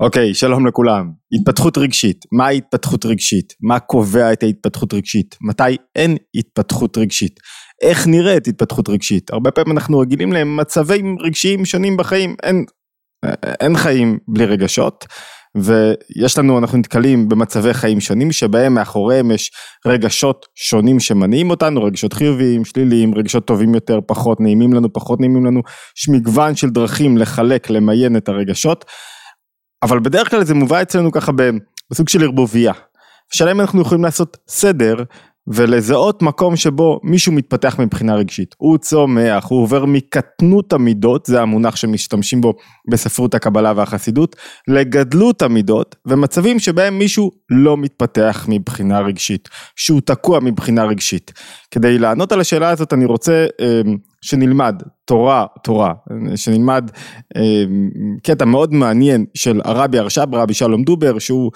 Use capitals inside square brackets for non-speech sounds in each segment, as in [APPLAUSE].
אוקיי, שלום לכולם. התפתחות רגשית, מהי התפתחות רגשית? מה קובע את ההתפתחות רגשית? מתי אין התפתחות רגשית? איך נראית התפתחות רגשית? הרבה פעמים אנחנו רגילים למצבים רגשיים שונים בחיים, אין, אין חיים בלי רגשות, ויש לנו, אנחנו נתקלים במצבי חיים שונים שבהם מאחוריהם יש רגשות שונים שמניעים אותנו, רגשות חיוביים, שליליים, רגשות טובים יותר, פחות נעימים לנו, פחות נעימים לנו, יש מגוון של דרכים לחלק, למיין את הרגשות. אבל בדרך כלל זה מובא אצלנו ככה בסוג של ערבוביה. השאלה אם אנחנו יכולים לעשות סדר ולזהות מקום שבו מישהו מתפתח מבחינה רגשית. הוא צומח, הוא עובר מקטנות המידות, זה המונח שמשתמשים בו בספרות הקבלה והחסידות, לגדלות המידות, ומצבים שבהם מישהו לא מתפתח מבחינה רגשית, שהוא תקוע מבחינה רגשית. כדי לענות על השאלה הזאת אני רוצה אמ, שנלמד תורה, תורה, שנלמד אה, קטע מאוד מעניין של הרבי הרש"ב, רבי שלום דובר, שהוא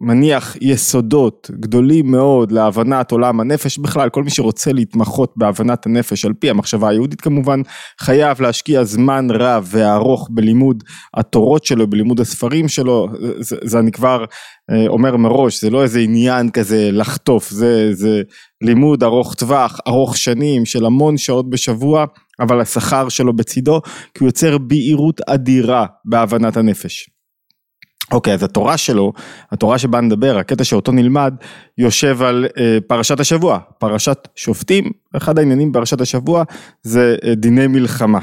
מניח יסודות גדולים מאוד להבנת עולם הנפש, בכלל. כל מי שרוצה להתמחות בהבנת הנפש על פי המחשבה היהודית כמובן, חייב להשקיע זמן רב וארוך בלימוד התורות שלו, בלימוד הספרים שלו, זה, זה אני כבר אה, אומר מראש, זה לא איזה עניין כזה לחטוף, זה, זה לימוד ארוך טווח, ארוך שנים של המון שעות בשבוע, אבל השכר שלו בצידו, כי הוא יוצר בהירות אדירה בהבנת הנפש. אוקיי, אז התורה שלו, התורה שבה נדבר, הקטע שאותו נלמד, יושב על אה, פרשת השבוע, פרשת שופטים, אחד העניינים בפרשת השבוע זה אה, דיני מלחמה.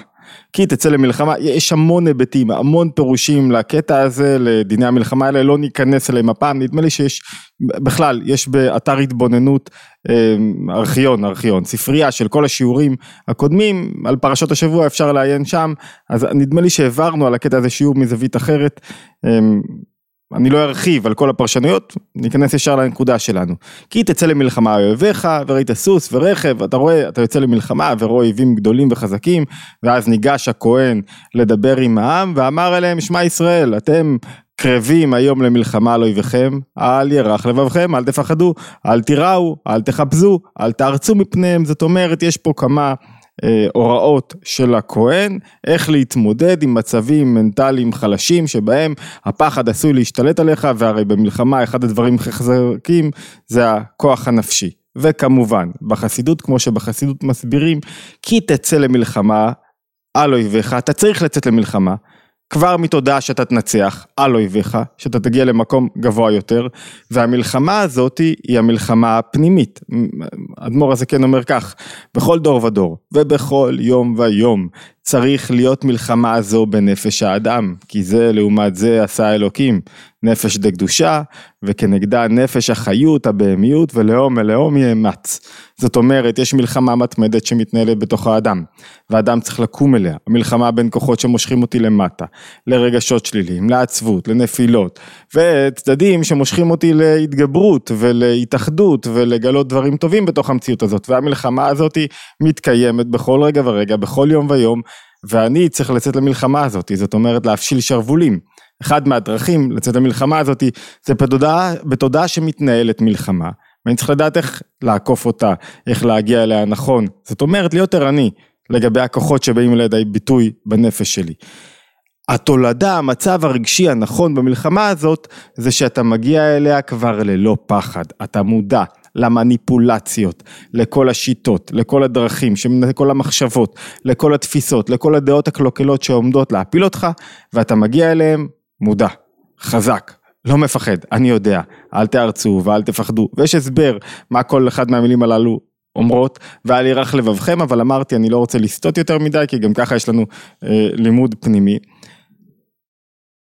כי תצא למלחמה, יש המון היבטים, המון פירושים לקטע הזה, לדיני המלחמה האלה, לא ניכנס אליהם הפעם, נדמה לי שיש, בכלל, יש באתר התבוננות אמ, ארכיון, ארכיון, ספרייה של כל השיעורים הקודמים, על פרשות השבוע אפשר לעיין שם, אז נדמה לי שהעברנו על הקטע הזה שיעור מזווית אחרת, אמ, אני לא ארחיב על כל הפרשנויות, ניכנס ישר לנקודה שלנו. כי תצא למלחמה אויביך, וראית סוס ורכב, אתה רואה, אתה יוצא למלחמה ורואה אויבים גדולים וחזקים, ואז ניגש הכהן לדבר עם העם, ואמר אליהם, שמע ישראל, אתם קרבים היום למלחמה על אויביכם, אל ירח לבבכם, אל תפחדו, אל תיראו, אל תחפזו, אל תארצו מפניהם, זאת אומרת, יש פה כמה הוראות של הכהן, איך להתמודד עם מצבים מנטליים חלשים שבהם הפחד עשוי להשתלט עליך והרי במלחמה אחד הדברים הכי חזקים זה הכוח הנפשי. וכמובן בחסידות כמו שבחסידות מסבירים כי תצא למלחמה על אויביך אתה צריך לצאת למלחמה כבר מתודעה שאתה תנצח על אויביך, שאתה תגיע למקום גבוה יותר, והמלחמה הזאת היא המלחמה הפנימית. אדמו"ר הזה כן אומר כך, בכל דור ודור ובכל יום ויום צריך להיות מלחמה הזו בנפש האדם, כי זה לעומת זה עשה אלוקים, נפש דקדושה, וכנגדה נפש החיות, הבהמיות, ולאום מלאום יאמץ. זאת אומרת, יש מלחמה מתמדת שמתנהלת בתוך האדם, והאדם צריך לקום אליה, המלחמה בין כוחות שמושכים אותי למטה, לרגשות שליליים, לעצבות, לנפילות, וצדדים שמושכים אותי להתגברות ולהתאחדות ולגלות דברים טובים בתוך המציאות הזאת, והמלחמה הזאת מתקיימת בכל רגע ורגע, בכל יום ויום, ואני צריך לצאת למלחמה הזאת, זאת אומרת להפשיל שרוולים. אחד מהדרכים לצאת למלחמה הזאת זה בתודעה, בתודעה שמתנהלת מלחמה, ואני צריך לדעת איך לעקוף אותה, איך להגיע אליה נכון, זאת אומרת להיות ערני לגבי הכוחות שבאים לידי ביטוי בנפש שלי. התולדה, המצב הרגשי הנכון במלחמה הזאת, זה שאתה מגיע אליה כבר ללא פחד, אתה מודע, למניפולציות, לכל השיטות, לכל הדרכים, לכל המחשבות, לכל התפיסות, לכל הדעות הקלוקלות שעומדות להפיל אותך, ואתה מגיע אליהם מודע, חזק, לא מפחד, אני יודע, אל תארצו ואל תפחדו, ויש הסבר מה כל אחד מהמילים הללו אומרות, ואל ירח לבבכם, אבל אמרתי, אני לא רוצה לסטות יותר מדי, כי גם ככה יש לנו אה, לימוד פנימי.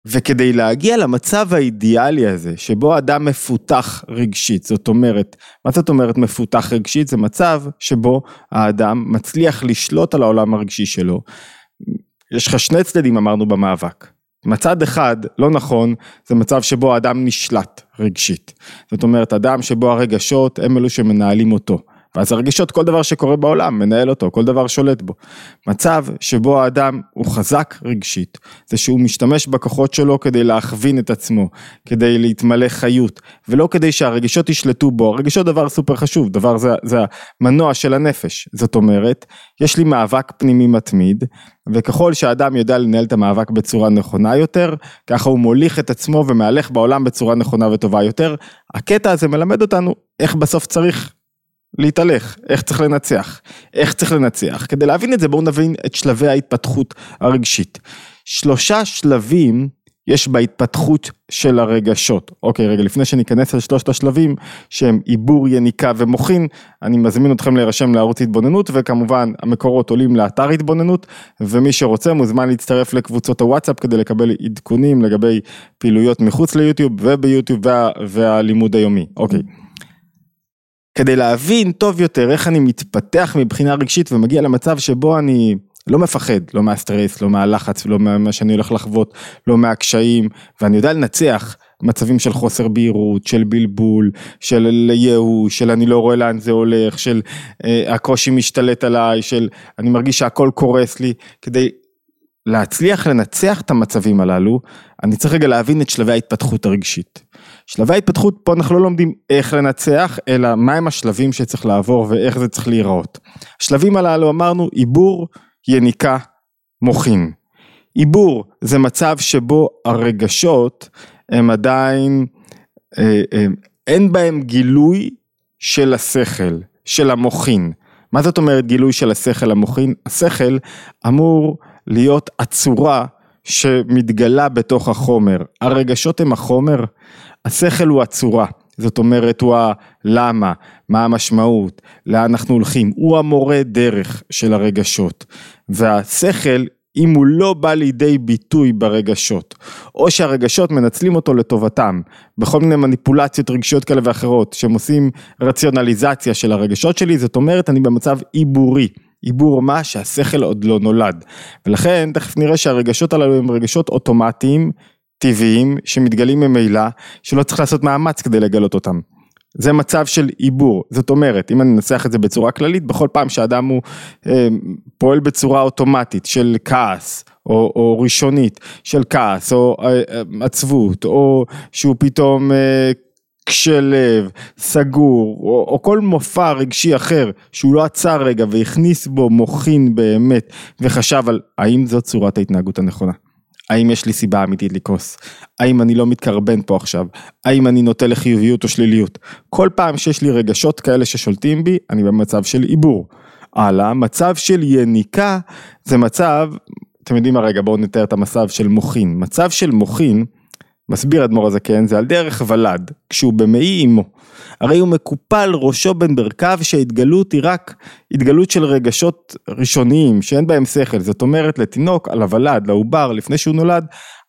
וכדי להגיע למצב האידיאלי הזה, שבו אדם מפותח רגשית, זאת אומרת, מה זאת אומרת מפותח רגשית? זה מצב שבו האדם מצליח לשלוט על העולם הרגשי שלו. יש לך שני צדדים אמרנו במאבק. מצד אחד, לא נכון, זה מצב שבו האדם נשלט רגשית. זאת אומרת, אדם שבו הרגשות הם אלו שמנהלים אותו. ואז הרגשות, כל דבר שקורה בעולם, מנהל אותו, כל דבר שולט בו. מצב שבו האדם הוא חזק רגשית, זה שהוא משתמש בכוחות שלו כדי להכווין את עצמו, כדי להתמלא חיות, ולא כדי שהרגשות ישלטו בו, הרגשות דבר סופר חשוב, דבר זה, זה המנוע של הנפש, זאת אומרת, יש לי מאבק פנימי מתמיד, וככל שהאדם יודע לנהל את המאבק בצורה נכונה יותר, ככה הוא מוליך את עצמו ומהלך בעולם בצורה נכונה וטובה יותר. הקטע הזה מלמד אותנו איך בסוף צריך להתהלך, איך צריך לנצח, איך צריך לנצח. כדי להבין את זה בואו נבין את שלבי ההתפתחות הרגשית. שלושה שלבים יש בהתפתחות של הרגשות. אוקיי, רגע, לפני שניכנס לשלושת השלבים, שהם עיבור, יניקה ומוחין, אני מזמין אתכם להירשם לערוץ התבוננות, וכמובן המקורות עולים לאתר התבוננות, ומי שרוצה מוזמן להצטרף לקבוצות הוואטסאפ כדי לקבל עדכונים לגבי פעילויות מחוץ ליוטיוב וביוטיוב וה, והלימוד היומי. אוקיי. כדי להבין טוב יותר איך אני מתפתח מבחינה רגשית ומגיע למצב שבו אני לא מפחד, לא מהסטרס, לא מהלחץ, לא ממה שאני הולך לחוות, לא מהקשיים, ואני יודע לנצח מצבים של חוסר בהירות, של בלבול, של ייאוש, של אני לא רואה לאן זה הולך, של אה, הקושי משתלט עליי, של אני מרגיש שהכל קורס לי, כדי להצליח לנצח את המצבים הללו, אני צריך רגע להבין את שלבי ההתפתחות הרגשית. שלבי ההתפתחות, פה אנחנו לא לומדים איך לנצח, אלא מהם השלבים שצריך לעבור ואיך זה צריך להיראות. השלבים הללו אמרנו עיבור, יניקה, מוחין. עיבור זה מצב שבו הרגשות הם עדיין, אה, אה, אין בהם גילוי של השכל, של המוחין. מה זאת אומרת גילוי של השכל המוחין? השכל אמור להיות הצורה שמתגלה בתוך החומר. הרגשות הם החומר, השכל הוא הצורה. זאת אומרת הוא הלמה, מה המשמעות, לאן אנחנו הולכים, הוא המורה דרך של הרגשות. והשכל אם הוא לא בא לידי ביטוי ברגשות, או שהרגשות מנצלים אותו לטובתם, בכל מיני מניפולציות רגשיות כאלה ואחרות, שהם עושים רציונליזציה של הרגשות שלי, זאת אומרת אני במצב עיבורי. עיבור מה שהשכל עוד לא נולד. ולכן תכף נראה שהרגשות הללו הם רגשות אוטומטיים, טבעיים, שמתגלים ממילא, שלא צריך לעשות מאמץ כדי לגלות אותם. זה מצב של עיבור, זאת אומרת, אם אני אנסח את זה בצורה כללית, בכל פעם שאדם הוא אה, פועל בצורה אוטומטית של כעס, או, או ראשונית של כעס, או אה, אה עצבות, או שהוא פתאום אה, קשה לב, סגור, או, או כל מופע רגשי אחר שהוא לא עצר רגע והכניס בו מוחין באמת וחשב על האם זאת צורת ההתנהגות הנכונה. האם יש לי סיבה אמיתית לכעוס? האם אני לא מתקרבן פה עכשיו? האם אני נוטה לחיוביות או שליליות? כל פעם שיש לי רגשות כאלה ששולטים בי, אני במצב של עיבור. הלאה, מצב של יניקה זה מצב, אתם יודעים מה רגע, בואו נתאר את המצב של מוחין. מצב של מוחין מסביר אדמו"ר הזקן, זה על דרך ולד, כשהוא במעי אמו. הרי הוא מקופל ראשו בין ברכיו שההתגלות היא רק התגלות של רגשות ראשוניים שאין בהם שכל, זאת אומרת לתינוק, על הוולד, לעובר, לפני שהוא נולד,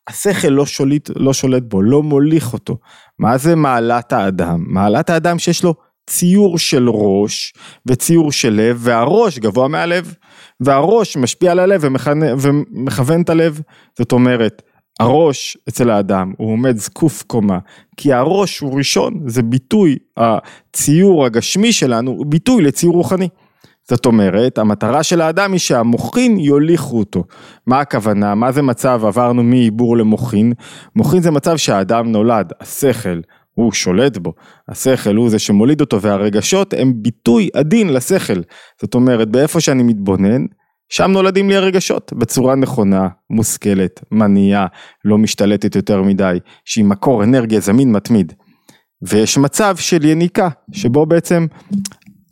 השכל לא שולט, לא שולט בו, לא מוליך אותו. מה זה מעלת האדם? מעלת האדם שיש לו ציור של ראש וציור של לב, והראש גבוה מהלב, והראש משפיע על הלב ומכוון את הלב, זאת אומרת, הראש אצל האדם הוא עומד זקוף קומה, כי הראש הוא ראשון, זה ביטוי, הציור הגשמי שלנו הוא ביטוי לציור רוחני. זאת אומרת, המטרה של האדם היא שהמוחין יוליכו אותו. מה הכוונה? מה זה מצב, עברנו מעיבור למוחין? מוחין זה מצב שהאדם נולד, השכל, הוא שולט בו, השכל הוא זה שמוליד אותו והרגשות הם ביטוי עדין לשכל. זאת אומרת, באיפה שאני מתבונן, שם נולדים לי הרגשות בצורה נכונה, מושכלת, מניעה, לא משתלטת יותר מדי, שהיא מקור אנרגיה זמין מתמיד. ויש מצב של יניקה, שבו בעצם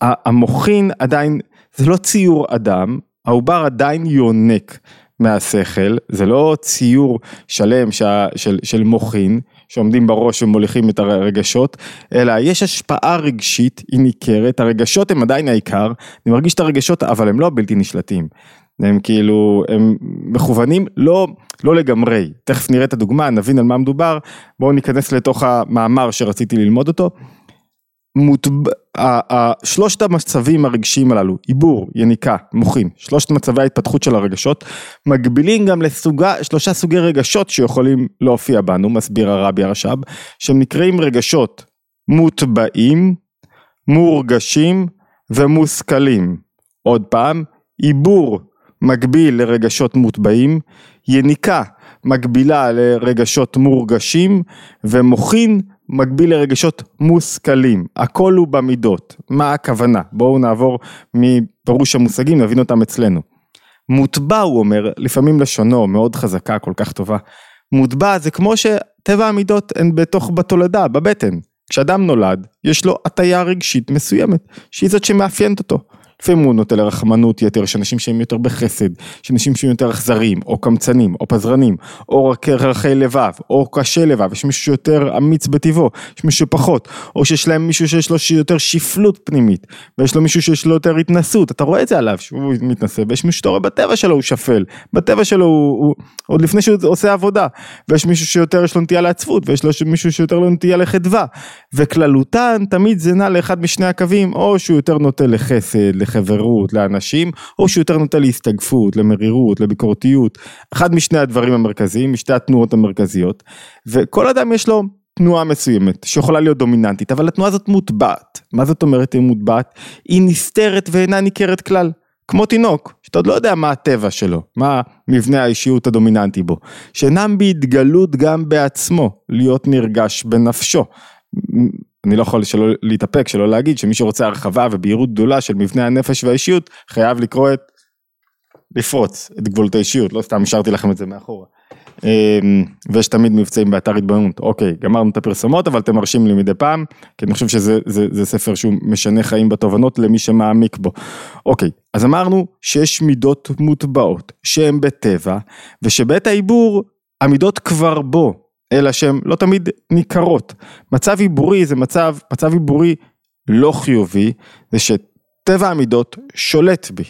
המוחין עדיין, זה לא ציור אדם, העובר עדיין יונק מהשכל, זה לא ציור שלם של, של, של מוחין, שעומדים בראש ומוליכים את הרגשות, אלא יש השפעה רגשית, היא ניכרת, הרגשות הם עדיין העיקר, אני מרגיש את הרגשות, אבל הם לא בלתי נשלטים. הם כאילו, הם מכוונים לא, לא לגמרי, תכף נראה את הדוגמה, נבין על מה מדובר, בואו ניכנס לתוך המאמר שרציתי ללמוד אותו. מוטב... שלושת המצבים הרגשיים הללו, עיבור, יניקה, מוחין, שלושת מצבי ההתפתחות של הרגשות, מגבילים גם לשלושה סוגי רגשות שיכולים להופיע בנו, מסביר הרבי הרש"ב, שהם נקראים רגשות מוטבעים, מורגשים ומושכלים. עוד פעם, עיבור מקביל לרגשות מוטבעים, יניקה מקבילה לרגשות מורגשים, ומוחין מקביל לרגשות מושכלים. הכל הוא במידות. מה הכוונה? בואו נעבור מפירוש המושגים, נבין אותם אצלנו. מוטבע, הוא אומר, לפעמים לשונו מאוד חזקה, כל כך טובה. מוטבע זה כמו שטבע המידות הן בתוך בתולדה, בבטן. כשאדם נולד, יש לו הטיה רגשית מסוימת, שהיא זאת שמאפיינת אותו. לפעמים הוא נוטה לרחמנות יתר, יש אנשים שהם יותר בחסד, יש אנשים שהם יותר אכזריים, או קמצנים, או פזרנים, או רחי לבב, או קשה לבב, יש מישהו שיותר אמיץ בטבעו, יש מישהו פחות, או שיש להם מישהו שיש לו יותר שפלות פנימית, ויש לו מישהו שיש לו יותר התנסות, אתה רואה את זה עליו שהוא מתנסה, ויש מישהו שאתה רואה בטבע שלו הוא שפל, בטבע שלו הוא, הוא עוד לפני שהוא עושה עבודה, ויש מישהו שיותר יש לו נטייה לעצבות, ויש לו מישהו שיותר לו נטייה לחדווה, וכללותן תמיד זה נע לאחד משני הקווים, או שהוא יותר נוטה לחסד, לחברות, לאנשים, או שהוא יותר נוטה להסתגפות, למרירות, לביקורתיות, אחד משני הדברים המרכזיים, משתי התנועות המרכזיות, וכל אדם יש לו תנועה מסוימת שיכולה להיות דומיננטית, אבל התנועה הזאת מוטבעת. מה זאת אומרת היא מוטבעת? היא נסתרת ואינה ניכרת כלל. כמו תינוק, שאתה עוד לא יודע מה הטבע שלו, מה מבנה האישיות הדומיננטי בו, שאינם בהתגלות גם בעצמו, להיות נרגש בנפשו. אני לא יכול שלא להתאפק, שלא להגיד שמי שרוצה הרחבה ובהירות גדולה של מבנה הנפש והאישיות, חייב לקרוא את, לפרוץ את גבולות האישיות, לא סתם השארתי לכם את זה מאחורה. אמ, ויש תמיד מבצעים באתר התבוננות, אוקיי, גמרנו את הפרסומות, אבל אתם מרשים לי מדי פעם, כי אני חושב שזה זה, זה ספר שהוא משנה חיים בתובנות למי שמעמיק בו. אוקיי, אז אמרנו שיש מידות מוטבעות, שהן בטבע, ושבעת העיבור, המידות כבר בו, אלא שהן לא תמיד ניכרות. מצב עיבורי זה מצב, מצב עיבורי לא חיובי, זה שטבע המידות שולט בי.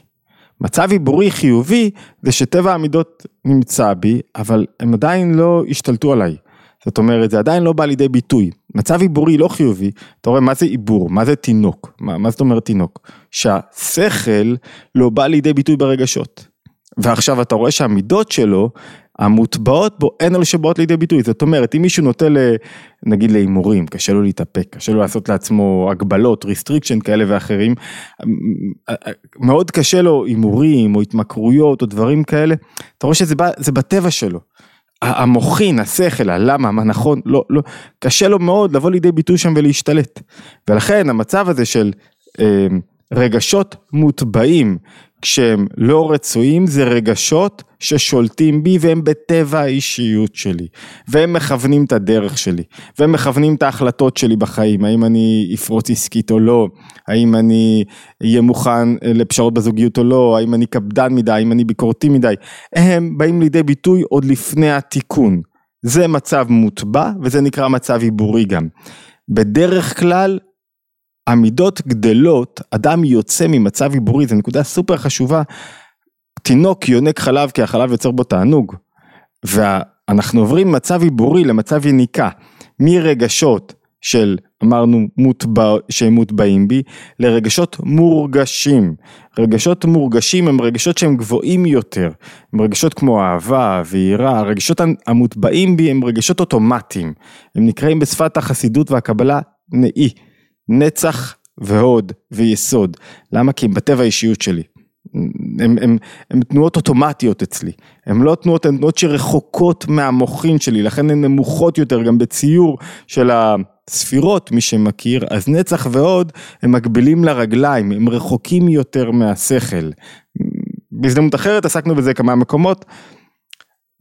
מצב עיבורי חיובי זה שטבע המידות נמצא בי, אבל הם עדיין לא השתלטו עליי. זאת אומרת, זה עדיין לא בא לידי ביטוי. מצב עיבורי לא חיובי, אתה רואה מה זה עיבור, מה זה תינוק, מה, מה זאת אומרת תינוק? שהשכל לא בא לידי ביטוי ברגשות. ועכשיו אתה רואה שהמידות שלו המוטבעות בו הן אלה שבאות לידי ביטוי, זאת אומרת אם מישהו נוטה. נגיד להימורים, קשה לו להתאפק, קשה לו לעשות לעצמו הגבלות, restriction כאלה ואחרים, מאוד קשה לו הימורים או התמכרויות או דברים כאלה, אתה רואה שזה בא, בטבע שלו. המוחין, השכל, הלמה, מה נכון, לא, לא, קשה לו מאוד לבוא לידי ביטוי שם ולהשתלט. ולכן המצב הזה של אה, רגשות מוטבעים כשהם לא רצויים זה רגשות ששולטים בי והם בטבע האישיות שלי. והם מכוונים את הדרך שלי והם מכוונים את ההחלטות שלי בחיים. האם אני אפרוץ עסקית או לא? האם אני אהיה מוכן לפשרות בזוגיות או לא? האם אני קפדן מדי? האם אני ביקורתי מדי? הם באים לידי ביטוי עוד לפני התיקון. זה מצב מוטבע וזה נקרא מצב עיבורי גם. בדרך כלל המידות גדלות, אדם יוצא ממצב עיבורי, זו נקודה סופר חשובה, תינוק יונק חלב כי החלב יוצר בו תענוג, ואנחנו עוברים ממצב עיבורי למצב יניקה, מרגשות של אמרנו מוטבע, שהם מוטבעים בי, לרגשות מורגשים. רגשות מורגשים הם רגשות שהם גבוהים יותר, הם רגשות כמו אהבה ויראה, הרגשות המוטבעים בי הם רגשות אוטומטיים, הם נקראים בשפת החסידות והקבלה נאי. נצח והוד ויסוד. למה? כי הם בטבע האישיות שלי. הם, הם, הם תנועות אוטומטיות אצלי, הם לא תנועות, הן תנועות שרחוקות מהמוחין שלי, לכן הן נמוכות יותר גם בציור של הספירות, מי שמכיר, אז נצח והוד הם מקבילים לרגליים, הם רחוקים יותר מהשכל. בהזדמנות אחרת עסקנו בזה כמה מקומות,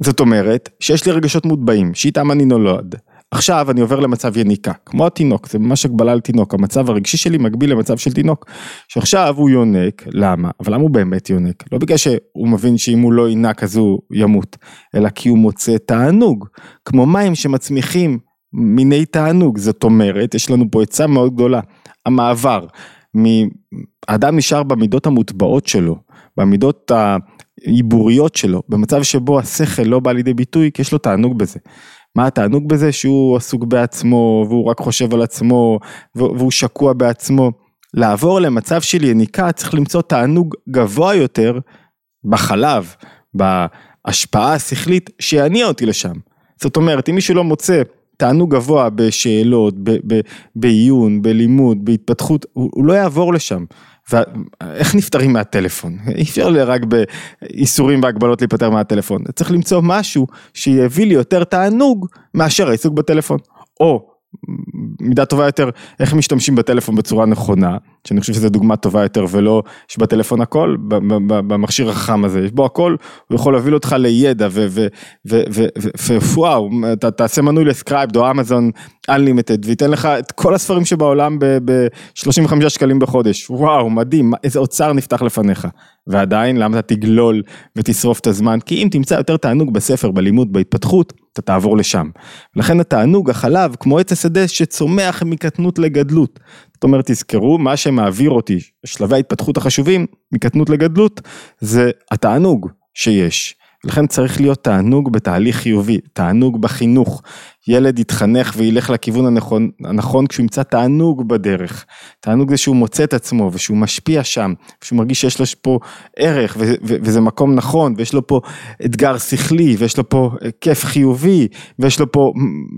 זאת אומרת שיש לי רגשות מוטבעים, שאיתם אני נולד, עכשיו אני עובר למצב יניקה, כמו התינוק, זה ממש הגבלה על תינוק, המצב הרגשי שלי מקביל למצב של תינוק, שעכשיו הוא יונק, למה? אבל למה הוא באמת יונק? לא בגלל שהוא מבין שאם הוא לא ינק אז הוא ימות, אלא כי הוא מוצא תענוג, כמו מים שמצמיחים מיני תענוג, זאת אומרת, יש לנו פה עצה מאוד גדולה, המעבר, האדם נשאר במידות המוטבעות שלו, במידות העיבוריות שלו, במצב שבו השכל לא בא לידי ביטוי, כי יש לו תענוג בזה. מה התענוג בזה שהוא עסוק בעצמו והוא רק חושב על עצמו והוא שקוע בעצמו. לעבור למצב של יניקה צריך למצוא תענוג גבוה יותר בחלב, בהשפעה השכלית שיניע אותי לשם. זאת אומרת אם מישהו לא מוצא תענוג גבוה בשאלות, בעיון, בלימוד, בהתפתחות, הוא, הוא לא יעבור לשם. ואיך נפטרים מהטלפון? אי אפשר רק באיסורים והגבלות להיפטר מהטלפון, צריך למצוא משהו שיביא לי יותר תענוג מאשר העיסוק בטלפון. או מידה טובה יותר איך משתמשים בטלפון בצורה נכונה, שאני חושב שזו דוגמה טובה יותר ולא יש בטלפון הכל, במכשיר החכם הזה, יש בו הכל, הוא יכול להוביל אותך לידע ווואו, תעשה מנוי לסקרייבד או אמזון Unlimited וייתן לך את כל הספרים שבעולם ב-35 שקלים בחודש, וואו מדהים, איזה אוצר נפתח לפניך. ועדיין למה אתה תגלול ותשרוף את הזמן? כי אם תמצא יותר תענוג בספר, בלימוד, בהתפתחות, אתה תעבור לשם. לכן התענוג, החלב, כמו עץ השדה שצומח מקטנות לגדלות. זאת אומרת, תזכרו, מה שמעביר אותי, שלבי ההתפתחות החשובים, מקטנות לגדלות, זה התענוג שיש. לכן צריך להיות תענוג בתהליך חיובי, תענוג בחינוך. ילד יתחנך וילך לכיוון הנכון, הנכון כשהוא ימצא תענוג בדרך. תענוג זה שהוא מוצא את עצמו ושהוא משפיע שם, ושהוא מרגיש שיש לו פה ערך ו- ו- וזה מקום נכון, ויש לו פה אתגר שכלי, ויש לו פה כיף חיובי, ויש לו פה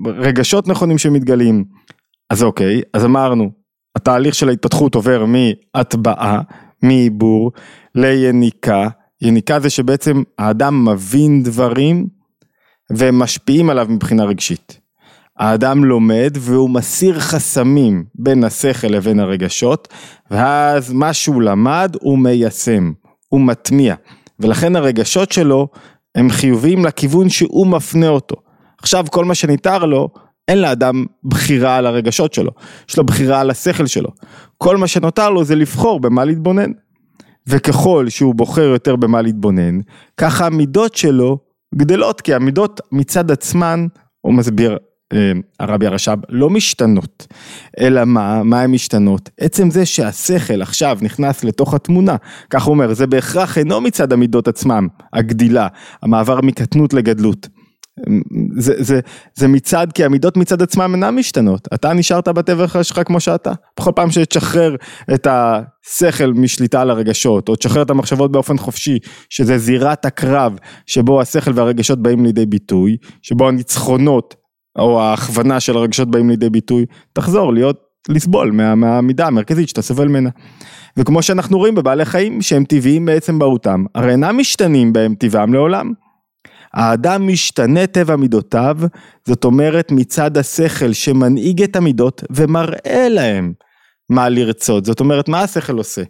רגשות נכונים שמתגלים. אז אוקיי, אז אמרנו, התהליך של ההתפתחות עובר מהטבעה, מעיבור, ליניקה. יניקה זה שבעצם האדם מבין דברים והם משפיעים עליו מבחינה רגשית. האדם לומד והוא מסיר חסמים בין השכל לבין הרגשות, ואז מה שהוא למד הוא מיישם, הוא מטמיע, ולכן הרגשות שלו הם חיוביים לכיוון שהוא מפנה אותו. עכשיו כל מה שניתר לו, אין לאדם בחירה על הרגשות שלו, יש לו בחירה על השכל שלו. כל מה שנותר לו זה לבחור במה להתבונן. וככל שהוא בוחר יותר במה להתבונן, ככה המידות שלו גדלות, כי המידות מצד עצמן, הוא מסביר אה, הרבי הרש"ב, לא משתנות, אלא מה, מה הן משתנות? עצם זה שהשכל עכשיו נכנס לתוך התמונה, כך הוא אומר, זה בהכרח אינו מצד המידות עצמם, הגדילה, המעבר מקטנות לגדלות. זה, זה, זה מצד, כי המידות מצד עצמם אינן משתנות, אתה נשארת בטבע שלך כמו שאתה, בכל פעם שתשחרר את השכל משליטה על הרגשות, או תשחרר את המחשבות באופן חופשי, שזה זירת הקרב, שבו השכל והרגשות באים לידי ביטוי, שבו הניצחונות, או ההכוונה של הרגשות באים לידי ביטוי, תחזור להיות, לסבול מה, מהמידה המרכזית שאתה סובל ממנה. וכמו שאנחנו רואים בבעלי חיים שהם טבעיים בעצם מהותם, הרי אינם משתנים בהם טבעם לעולם. האדם משתנה טבע מידותיו, זאת אומרת מצד השכל שמנהיג את המידות ומראה להם מה לרצות, זאת אומרת מה השכל עושה?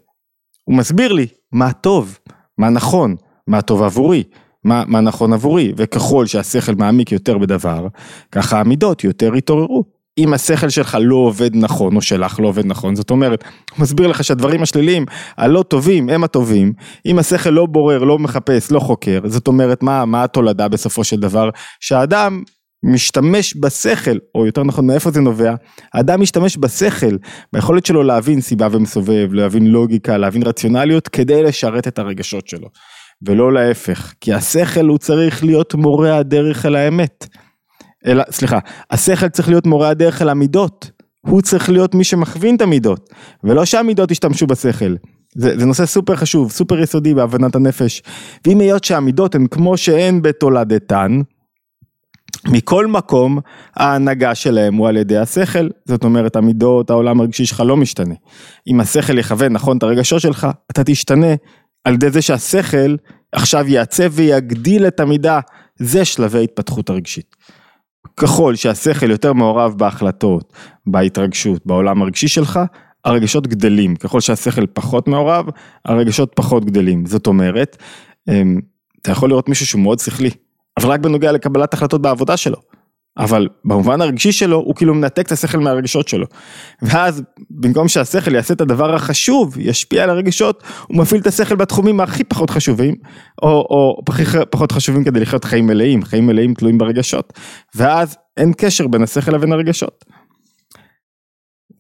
הוא מסביר לי מה טוב, מה נכון, מה טוב עבורי, מה, מה נכון עבורי, וככל שהשכל מעמיק יותר בדבר, ככה המידות יותר יתעוררו. אם השכל שלך לא עובד נכון, או שלך לא עובד נכון, זאת אומרת, הוא מסביר לך שהדברים השליליים, הלא טובים, הם הטובים, אם השכל לא בורר, לא מחפש, לא חוקר, זאת אומרת, מה, מה התולדה בסופו של דבר? שהאדם משתמש בשכל, או יותר נכון, מאיפה זה נובע? האדם משתמש בשכל, ביכולת שלו להבין סיבה ומסובב, להבין לוגיקה, להבין רציונליות, כדי לשרת את הרגשות שלו. ולא להפך, כי השכל הוא צריך להיות מורה הדרך אל האמת. אלא, סליחה, השכל צריך להיות מורה הדרך אל המידות, הוא צריך להיות מי שמכווין את המידות, ולא שהמידות ישתמשו בשכל. זה, זה נושא סופר חשוב, סופר יסודי בהבנת הנפש. ואם היות שהמידות הן כמו שהן בתולדתן, מכל מקום ההנהגה שלהם הוא על ידי השכל, זאת אומרת המידות, העולם הרגשי שלך לא משתנה. אם השכל יכוון נכון את הרגשות שלך, אתה תשתנה על ידי זה שהשכל עכשיו יעצב ויגדיל את המידה, זה שלבי התפתחות הרגשית. ככל שהשכל יותר מעורב בהחלטות, בהתרגשות, בעולם הרגשי שלך, הרגשות גדלים, ככל שהשכל פחות מעורב, הרגשות פחות גדלים, זאת אומרת, אמ, אתה יכול לראות מישהו שהוא מאוד שכלי, אבל רק בנוגע לקבלת החלטות בעבודה שלו. אבל במובן הרגשי שלו הוא כאילו מנתק את השכל מהרגשות שלו. ואז במקום שהשכל יעשה את הדבר החשוב, ישפיע על הרגשות, הוא מפעיל את השכל בתחומים הכי פחות חשובים, או, או פחות חשובים כדי לחיות חיים מלאים, חיים מלאים תלויים ברגשות. ואז אין קשר בין השכל לבין הרגשות.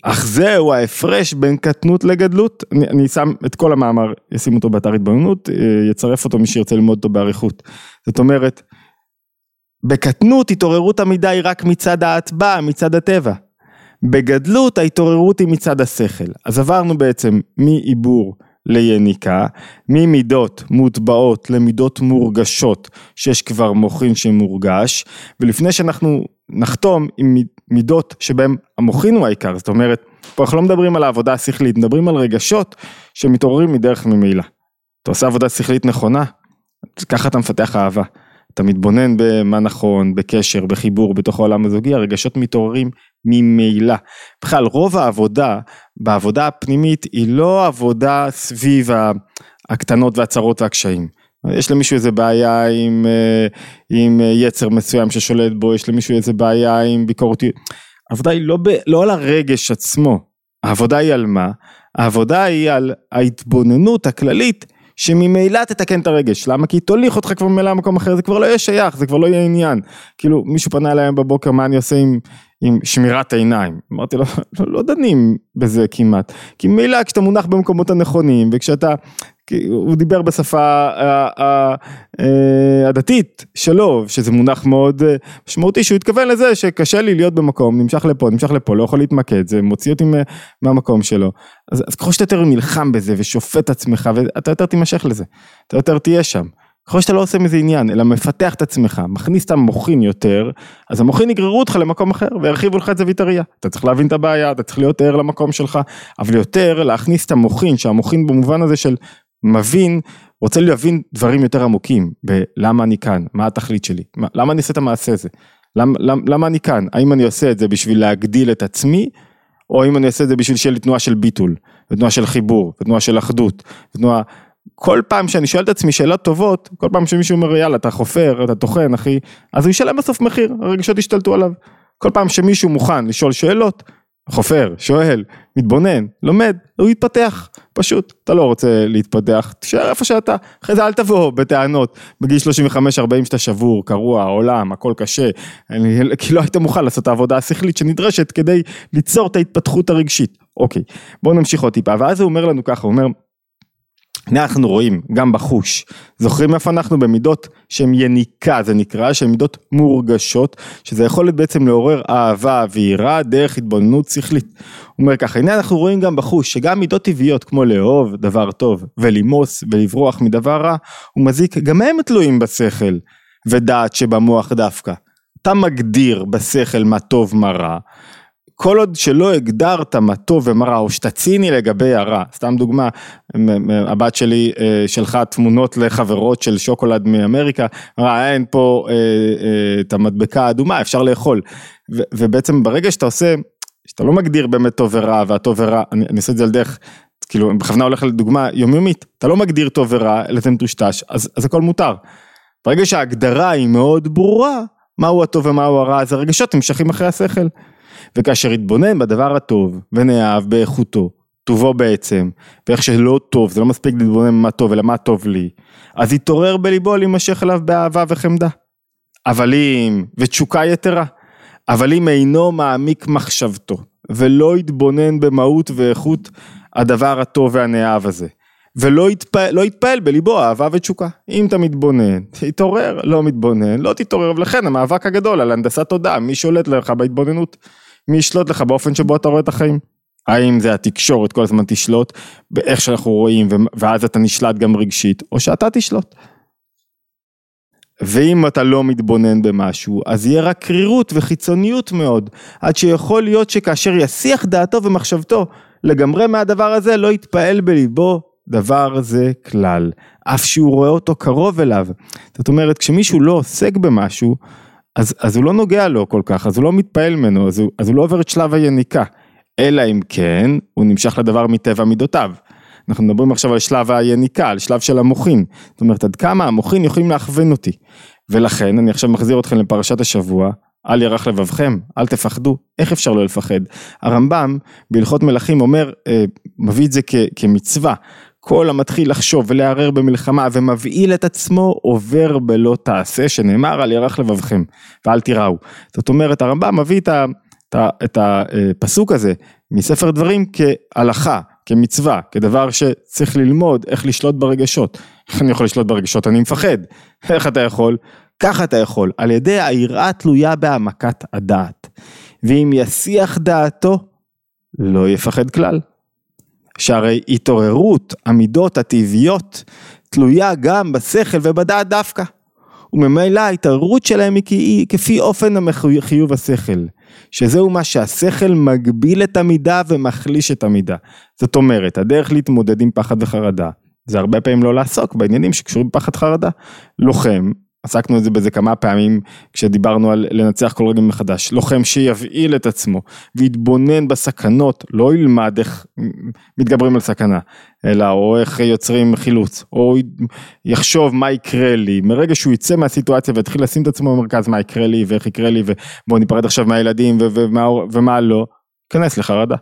אך זהו ההפרש בין קטנות לגדלות, אני, אני שם את כל המאמר, אשים אותו באתר התבוננות, אה, יצרף אותו מי שירצה ללמוד אותו באריכות. זאת אומרת, בקטנות התעוררות המידה היא רק מצד ההטבע, מצד הטבע. בגדלות ההתעוררות היא מצד השכל. אז עברנו בעצם מעיבור ליניקה, ממידות מוטבעות למידות מורגשות, שיש כבר מוחין שמורגש, ולפני שאנחנו נחתום עם מידות שבהם המוחין הוא העיקר, זאת אומרת, פה אנחנו לא מדברים על העבודה השכלית, מדברים על רגשות שמתעוררים מדרך ממילא. אתה עושה עבודה שכלית נכונה, ככה אתה מפתח אהבה. אתה מתבונן במה נכון, בקשר, בחיבור, בתוך העולם הזוגי, הרגשות מתעוררים ממילא. בכלל, רוב העבודה, בעבודה הפנימית, היא לא עבודה סביב הקטנות והצרות והקשיים. יש למישהו איזה בעיה עם, אה, עם יצר מסוים ששולט בו, יש למישהו איזה בעיה עם ביקורתיות. העבודה היא לא, ב, לא על הרגש עצמו, העבודה היא על מה? העבודה היא על ההתבוננות הכללית שממילא תתקן את הרגש, למה? כי תוליך אותך כבר ממילא למקום אחר, זה כבר לא יהיה שייך, זה כבר לא יהיה עניין. כאילו, מישהו פנה אליי בבוקר, מה אני עושה עם, עם שמירת העיניים? אמרתי לו, [LAUGHS] לא, לא דנים בזה כמעט. כי ממילא כשאתה מונח במקומות הנכונים, וכשאתה הוא דיבר בשפה אה, אה, אה, הדתית שלו, שזה מונח מאוד משמעותי, שהוא התכוון לזה שקשה לי להיות במקום, נמשך לפה, נמשך לפה, לא יכול להתמקד, זה מוציא אותי מהמקום שלו. אז, אז ככל שאתה יותר נלחם בזה ושופט עצמך, ואתה יותר תימשך לזה, אתה יותר תהיה שם. ככל שאתה לא עושה מזה עניין, אלא מפתח את עצמך, מכניס את המוחין יותר, אז המוחין יגררו אותך למקום אחר וירחיבו לך את זווית הראייה. אתה צריך להבין את הבעיה, אתה צריך להיות ער למקום שלך, אבל יותר להכניס את המוחין, שהמוחין במובן הזה של מבין, רוצה להבין דברים יותר עמוקים, בלמה אני כאן, מה התכלית שלי, למה אני עושה את המעשה הזה, למה, למה, למה אני כאן, האם אני עושה את זה בשביל להגדיל את עצמי, או האם אני עושה את זה בשביל שיהיה לי תנועה של ביטול, ותנועה של חיבור, ותנועה של אחדות, ותנועה, כל פעם שאני שואל את עצמי שאלות טובות, כל פעם שמישהו אומר יאללה אתה חופר, אתה טוחן אחי, אז הוא ישלם בסוף מחיר, הרגשות ישתלטו עליו. כל פעם שמישהו מוכן לשאול שאלות, חופר, שואל, מתבונן, לומד, הוא יתפתח, פשוט, אתה לא רוצה להתפתח, תישאר איפה שאתה, אחרי זה אל תבוא בטענות, בגיל 35-40 שאתה שבור, קרוע, עולם, הכל קשה, אני, כי לא היית מוכן לעשות את העבודה השכלית שנדרשת כדי ליצור את ההתפתחות הרגשית. אוקיי, בואו נמשיך עוד טיפה, ואז הוא אומר לנו ככה, הוא אומר, אנחנו רואים גם בחוש, זוכרים איפה אנחנו במידות שהן יניקה זה נקרא, שהן מידות מורגשות, שזה יכולת בעצם לעורר אהבה ויראה דרך התבוננות שכלית. הוא אומר ככה, הנה אנחנו רואים גם בחוש שגם מידות טבעיות כמו לאהוב דבר טוב ולמוס ולברוח מדבר רע, הוא מזיק, גם הם תלויים בשכל ודעת שבמוח דווקא. אתה מגדיר בשכל מה טוב מה רע, כל עוד שלא הגדרת מה טוב ומה רע, או שאתה ציני לגבי הרע, סתם דוגמה, הבת שלי אה, שלחה תמונות לחברות של שוקולד מאמריקה, אמרה אין פה אה, אה, את המדבקה האדומה, אפשר לאכול, ובעצם ברגע שאתה עושה, שאתה לא מגדיר באמת טוב ורע, והטוב ורע, אני, אני עושה את זה על דרך, כאילו בכוונה הולך לדוגמה יומיומית, אתה לא מגדיר טוב ורע, אלא זה מטושטש, אז, אז הכל מותר. ברגע שההגדרה היא מאוד ברורה, מהו הטוב ומהו הרע, אז הרגשות נמשכים אחרי השכל. וכאשר יתבונן בדבר הטוב ונאהב באיכותו, טובו בעצם, ואיך שלא טוב, זה לא מספיק להתבונן מה טוב אלא מה טוב לי, אז יתעורר בליבו להימשך אליו באהבה וחמדה. אבל אם, ותשוקה יתרה, אבל אם אינו מעמיק מחשבתו, ולא יתבונן במהות ואיכות הדבר הטוב והנאהב הזה, ולא יתפעל, לא יתפעל בליבו אהבה ותשוקה. אם אתה מתבונן, תתעורר, לא מתבונן, לא תתעורר, ולכן המאבק הגדול על הנדסת תודעה, מי שולט לך בהתבוננות? מי ישלוט לך באופן שבו אתה רואה את החיים. האם זה התקשורת כל הזמן תשלוט באיך שאנחנו רואים ואז אתה נשלט גם רגשית, או שאתה תשלוט. ואם אתה לא מתבונן במשהו, אז יהיה רק קרירות וחיצוניות מאוד, עד שיכול להיות שכאשר יסיח דעתו ומחשבתו לגמרי מהדבר הזה, לא יתפעל בליבו דבר זה כלל, אף שהוא רואה אותו קרוב אליו. זאת אומרת, כשמישהו לא עוסק במשהו, אז, אז הוא לא נוגע לו כל כך, אז הוא לא מתפעל ממנו, אז הוא, אז הוא לא עובר את שלב היניקה. אלא אם כן, הוא נמשך לדבר מטבע מידותיו. אנחנו מדברים עכשיו על שלב היניקה, על שלב של המוחין. זאת אומרת, עד כמה המוחין יכולים להכוון אותי. ולכן, אני עכשיו מחזיר אתכם לפרשת השבוע, אל ירח לבבכם, אל תפחדו, איך אפשר לא לפחד? הרמב"ם בהלכות מלכים אומר, אה, מביא את זה כ, כמצווה, כל המתחיל לחשוב ולערער במלחמה ומבהיל את עצמו עובר בלא תעשה שנאמר על ירח לבבכם ואל תיראו. זאת אומרת הרמב"ם מביא את, ה, את, ה, את הפסוק הזה מספר דברים כהלכה, כמצווה, כדבר שצריך ללמוד איך לשלוט ברגשות. איך אני יכול לשלוט ברגשות? אני מפחד. איך אתה יכול? ככה אתה יכול, על ידי היראה תלויה בהעמקת הדעת. ואם יסיח דעתו, לא יפחד כלל. שהרי התעוררות המידות הטבעיות תלויה גם בשכל ובדעת דווקא. וממילא ההתערערות שלהם היא כפי אופן חיוב השכל, שזהו מה שהשכל מגביל את המידה ומחליש את המידה. זאת אומרת, הדרך להתמודד עם פחד וחרדה, זה הרבה פעמים לא לעסוק בעניינים שקשורים בפחד חרדה. לוחם, עסקנו את זה בזה כמה פעמים כשדיברנו על לנצח כל רגע מחדש, לוחם שיבעיל את עצמו ויתבונן בסכנות, לא ילמד איך מתגברים על סכנה, אלא או איך יוצרים חילוץ, או יחשוב מה יקרה לי, מרגע שהוא יצא מהסיטואציה ויתחיל לשים את עצמו במרכז מה יקרה לי ואיך יקרה לי ובוא ניפרד עכשיו מהילדים ומה, ומה לא, כנס לחרדה.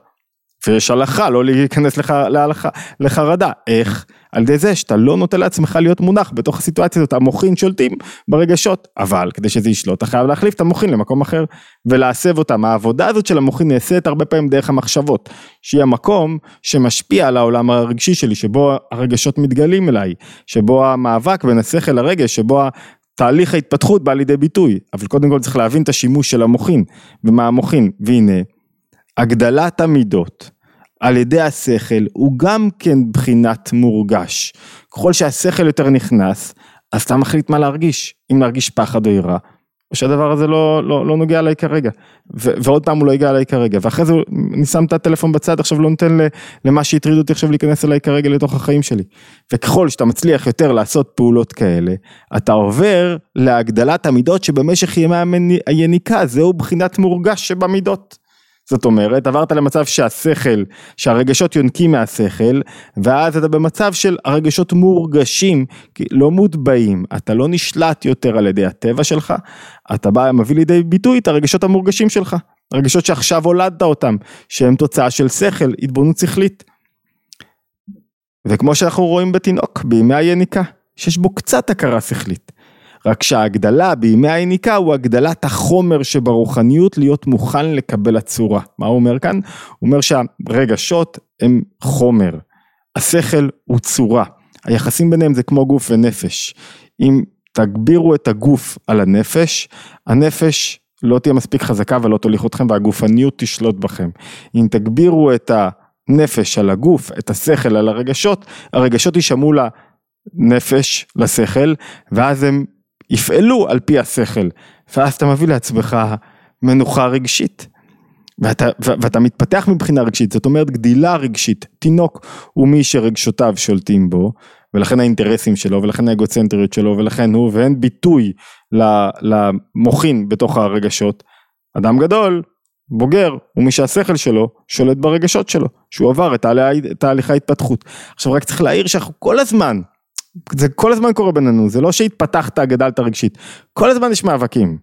ויש הלכה לא להיכנס לח, להלכה, לחרדה, איך? על ידי זה שאתה לא נותן לעצמך להיות מונח בתוך הסיטואציה הזאת, המוחין שולטים ברגשות, אבל כדי שזה ישלוט אתה חייב להחליף את המוחין למקום אחר ולהסב אותם, העבודה הזאת של המוחין נעשית הרבה פעמים דרך המחשבות, שהיא המקום שמשפיע על העולם הרגשי שלי, שבו הרגשות מתגלים אליי, שבו המאבק בין השכל לרגש, שבו תהליך ההתפתחות בא לידי ביטוי, אבל קודם כל צריך להבין את השימוש של המוחין, ומה המוחין, והנה, הגדלת המידות. על ידי השכל הוא גם כן בחינת מורגש. ככל שהשכל יותר נכנס, אז אתה מחליט מה להרגיש, אם להרגיש פחד או יראה, או שהדבר הזה לא, לא, לא נוגע עליי כרגע, ו, ועוד פעם הוא לא יגע עליי כרגע, ואחרי זה אני שם את הטלפון בצד, עכשיו לא נותן למה שהטריד אותי עכשיו להיכנס אליי כרגע לתוך החיים שלי. וככל שאתה מצליח יותר לעשות פעולות כאלה, אתה עובר להגדלת המידות שבמשך ימי היניקה, זהו בחינת מורגש שבמידות. זאת אומרת, עברת למצב שהשכל, שהרגשות יונקים מהשכל, ואז אתה במצב של הרגשות מורגשים, לא מוטבעים, אתה לא נשלט יותר על ידי הטבע שלך, אתה בא, מביא לידי ביטוי את הרגשות המורגשים שלך, הרגשות שעכשיו הולדת אותם, שהם תוצאה של שכל, התבוננות שכלית. וכמו שאנחנו רואים בתינוק, בימי היניקה, שיש בו קצת הכרה שכלית. רק שההגדלה בימי היניקה הוא הגדלת החומר שברוחניות להיות מוכן לקבל הצורה. מה הוא אומר כאן? הוא אומר שהרגשות הם חומר, השכל הוא צורה, היחסים ביניהם זה כמו גוף ונפש. אם תגבירו את הגוף על הנפש, הנפש לא תהיה מספיק חזקה ולא תוליך אתכם והגופניות תשלוט בכם. אם תגבירו את הנפש על הגוף, את השכל על הרגשות, הרגשות יישמעו לנפש, לשכל, ואז הם יפעלו על פי השכל, ואז אתה מביא לעצמך מנוחה רגשית. ואתה, ואתה מתפתח מבחינה רגשית, זאת אומרת גדילה רגשית, תינוק הוא מי שרגשותיו שולטים בו, ולכן האינטרסים שלו, ולכן האגוצנטריות שלו, ולכן הוא, ואין ביטוי למוחין בתוך הרגשות. אדם גדול, בוגר, הוא מי שהשכל שלו שולט ברגשות שלו, שהוא עבר את תהליך ההתפתחות. עכשיו רק צריך להעיר שאנחנו כל הזמן זה כל הזמן קורה בינינו, זה לא שהתפתחת, גדלת רגשית, כל הזמן יש מאבקים,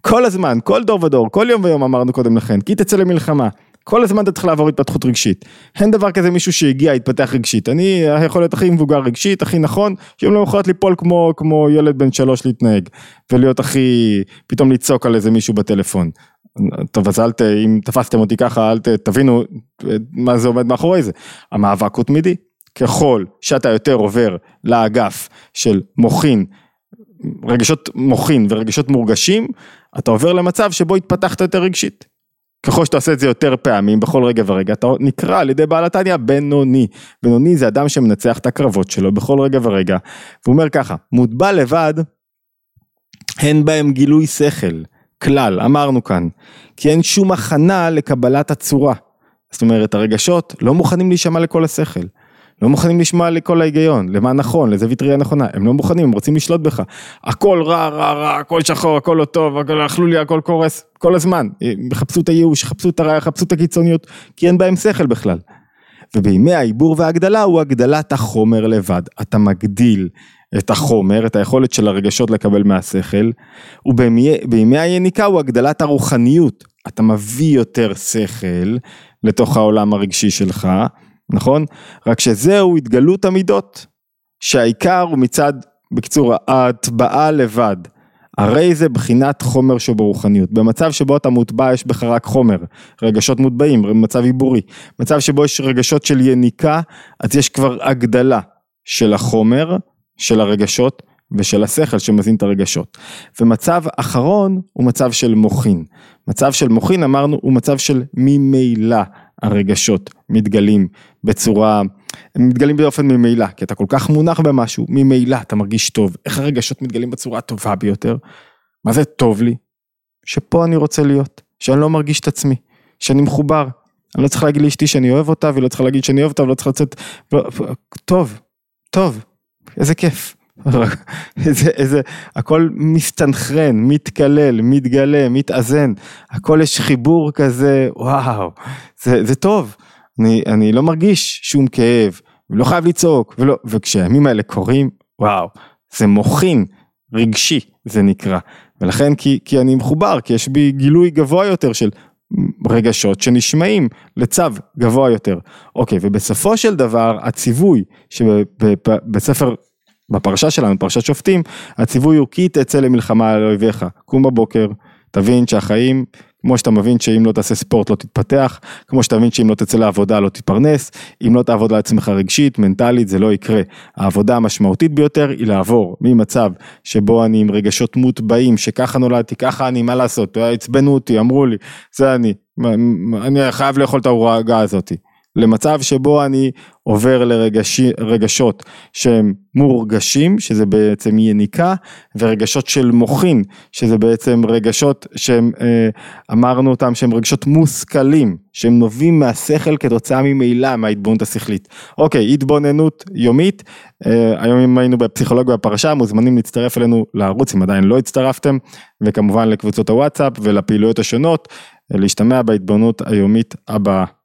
כל הזמן, כל דור ודור, כל יום ויום אמרנו קודם לכן, כי תצא למלחמה, כל הזמן אתה צריך לעבור התפתחות רגשית, אין דבר כזה מישהו שהגיע, התפתח רגשית, אני יכול להיות הכי מבוגר רגשית, הכי נכון, שיום למחרת ליפול כמו, כמו ילד בן שלוש להתנהג, ולהיות הכי, פתאום לצעוק על איזה מישהו בטלפון. טוב אז אל ת... אם תפסתם אותי ככה אל ת... תבינו מה זה עומד מאחורי זה. המאבק הוא תמידי, ככל שאתה יותר עובר לאגף של מוחין, רגשות מוחין ורגשות מורגשים, אתה עובר למצב שבו התפתחת יותר רגשית. ככל שאתה עושה את זה יותר פעמים בכל רגע ורגע, אתה נקרא על ידי בעל התניא בינוני. בינוני זה אדם שמנצח את הקרבות שלו בכל רגע ורגע. והוא אומר ככה, מוטבע לבד, אין בהם גילוי שכל, כלל, אמרנו כאן, כי אין שום הכנה לקבלת הצורה. זאת אומרת, הרגשות לא מוכנים להישמע לכל השכל. לא מוכנים לשמוע לכל ההיגיון, למה נכון, לזווית ראייה נכונה, הם לא מוכנים, הם רוצים לשלוט בך. הכל רע, רע, רע, הכל שחור, הכל לא טוב, הכל אכלו לי, הכל קורס, כל הזמן. חפשו את הייאוש, חפשו את הרע, חפשו את הקיצוניות, כי אין בהם שכל בכלל. ובימי העיבור וההגדלה הוא הגדלת החומר לבד. אתה מגדיל את החומר, את היכולת של הרגשות לקבל מהשכל, ובימי היניקה הוא הגדלת הרוחניות. אתה מביא יותר שכל לתוך העולם הרגשי שלך. נכון? רק שזהו התגלות המידות, שהעיקר הוא מצד, בקיצור, ההטבעה לבד. הרי זה בחינת חומר שברוחניות. במצב שבו אתה מוטבע יש בך רק חומר, רגשות מוטבעים, מצב עיבורי. מצב שבו יש רגשות של יניקה, אז יש כבר הגדלה של החומר, של הרגשות ושל השכל שמזין את הרגשות. ומצב אחרון הוא מצב של מוחין. מצב של מוחין אמרנו הוא מצב של ממילא. הרגשות מתגלים בצורה, הם מתגלים באופן ממילא, כי אתה כל כך מונח במשהו, ממילא אתה מרגיש טוב. איך הרגשות מתגלים בצורה הטובה ביותר? מה זה טוב לי? שפה אני רוצה להיות, שאני לא מרגיש את עצמי, שאני מחובר. אני לא צריך להגיד לאשתי שאני אוהב אותה, והיא לא צריכה להגיד שאני אוהב אותה, ולא צריך לצאת... טוב, טוב, איזה כיף. [LAUGHS] איזה, איזה, הכל מסתנכרן, מתקלל, מתגלה, מתאזן, הכל יש חיבור כזה, וואו, זה, זה טוב. אני, אני לא מרגיש שום כאב, ולא חייב לצעוק, ולא, וכשהימים האלה קורים, וואו, זה מוחין, רגשי, זה נקרא. ולכן כי, כי אני מחובר, כי יש בי גילוי גבוה יותר של רגשות שנשמעים לצו גבוה יותר. אוקיי, ובסופו של דבר הציווי שבספר, בפרשה שלנו, פרשת שופטים, הציווי הוא כי תצא למלחמה על אויביך, קום בבוקר, תבין שהחיים כמו שאתה מבין שאם לא תעשה ספורט לא תתפתח, כמו שאתה מבין שאם לא תצא לעבודה לא תתפרנס, אם לא תעבוד על עצמך רגשית, מנטלית, זה לא יקרה. העבודה המשמעותית ביותר היא לעבור ממצב שבו אני עם רגשות מוטבעים, שככה נולדתי, ככה אני, מה לעשות, עצבנו אותי, אמרו לי, זה אני, אני חייב לאכול את ההורגה הזאתי. למצב שבו אני עובר לרגשות שהם מורגשים, שזה בעצם יניקה, ורגשות של מוחין, שזה בעצם רגשות שהם, אה, אמרנו אותם שהם רגשות מושכלים, שהם נובעים מהשכל כתוצאה ממילא מההתבוננות השכלית. אוקיי, התבוננות יומית, אה, היום אם היינו בפסיכולוגיה בפרשה, מוזמנים להצטרף אלינו לערוץ אם עדיין לא הצטרפתם, וכמובן לקבוצות הוואטסאפ ולפעילויות השונות, להשתמע בהתבוננות היומית הבאה.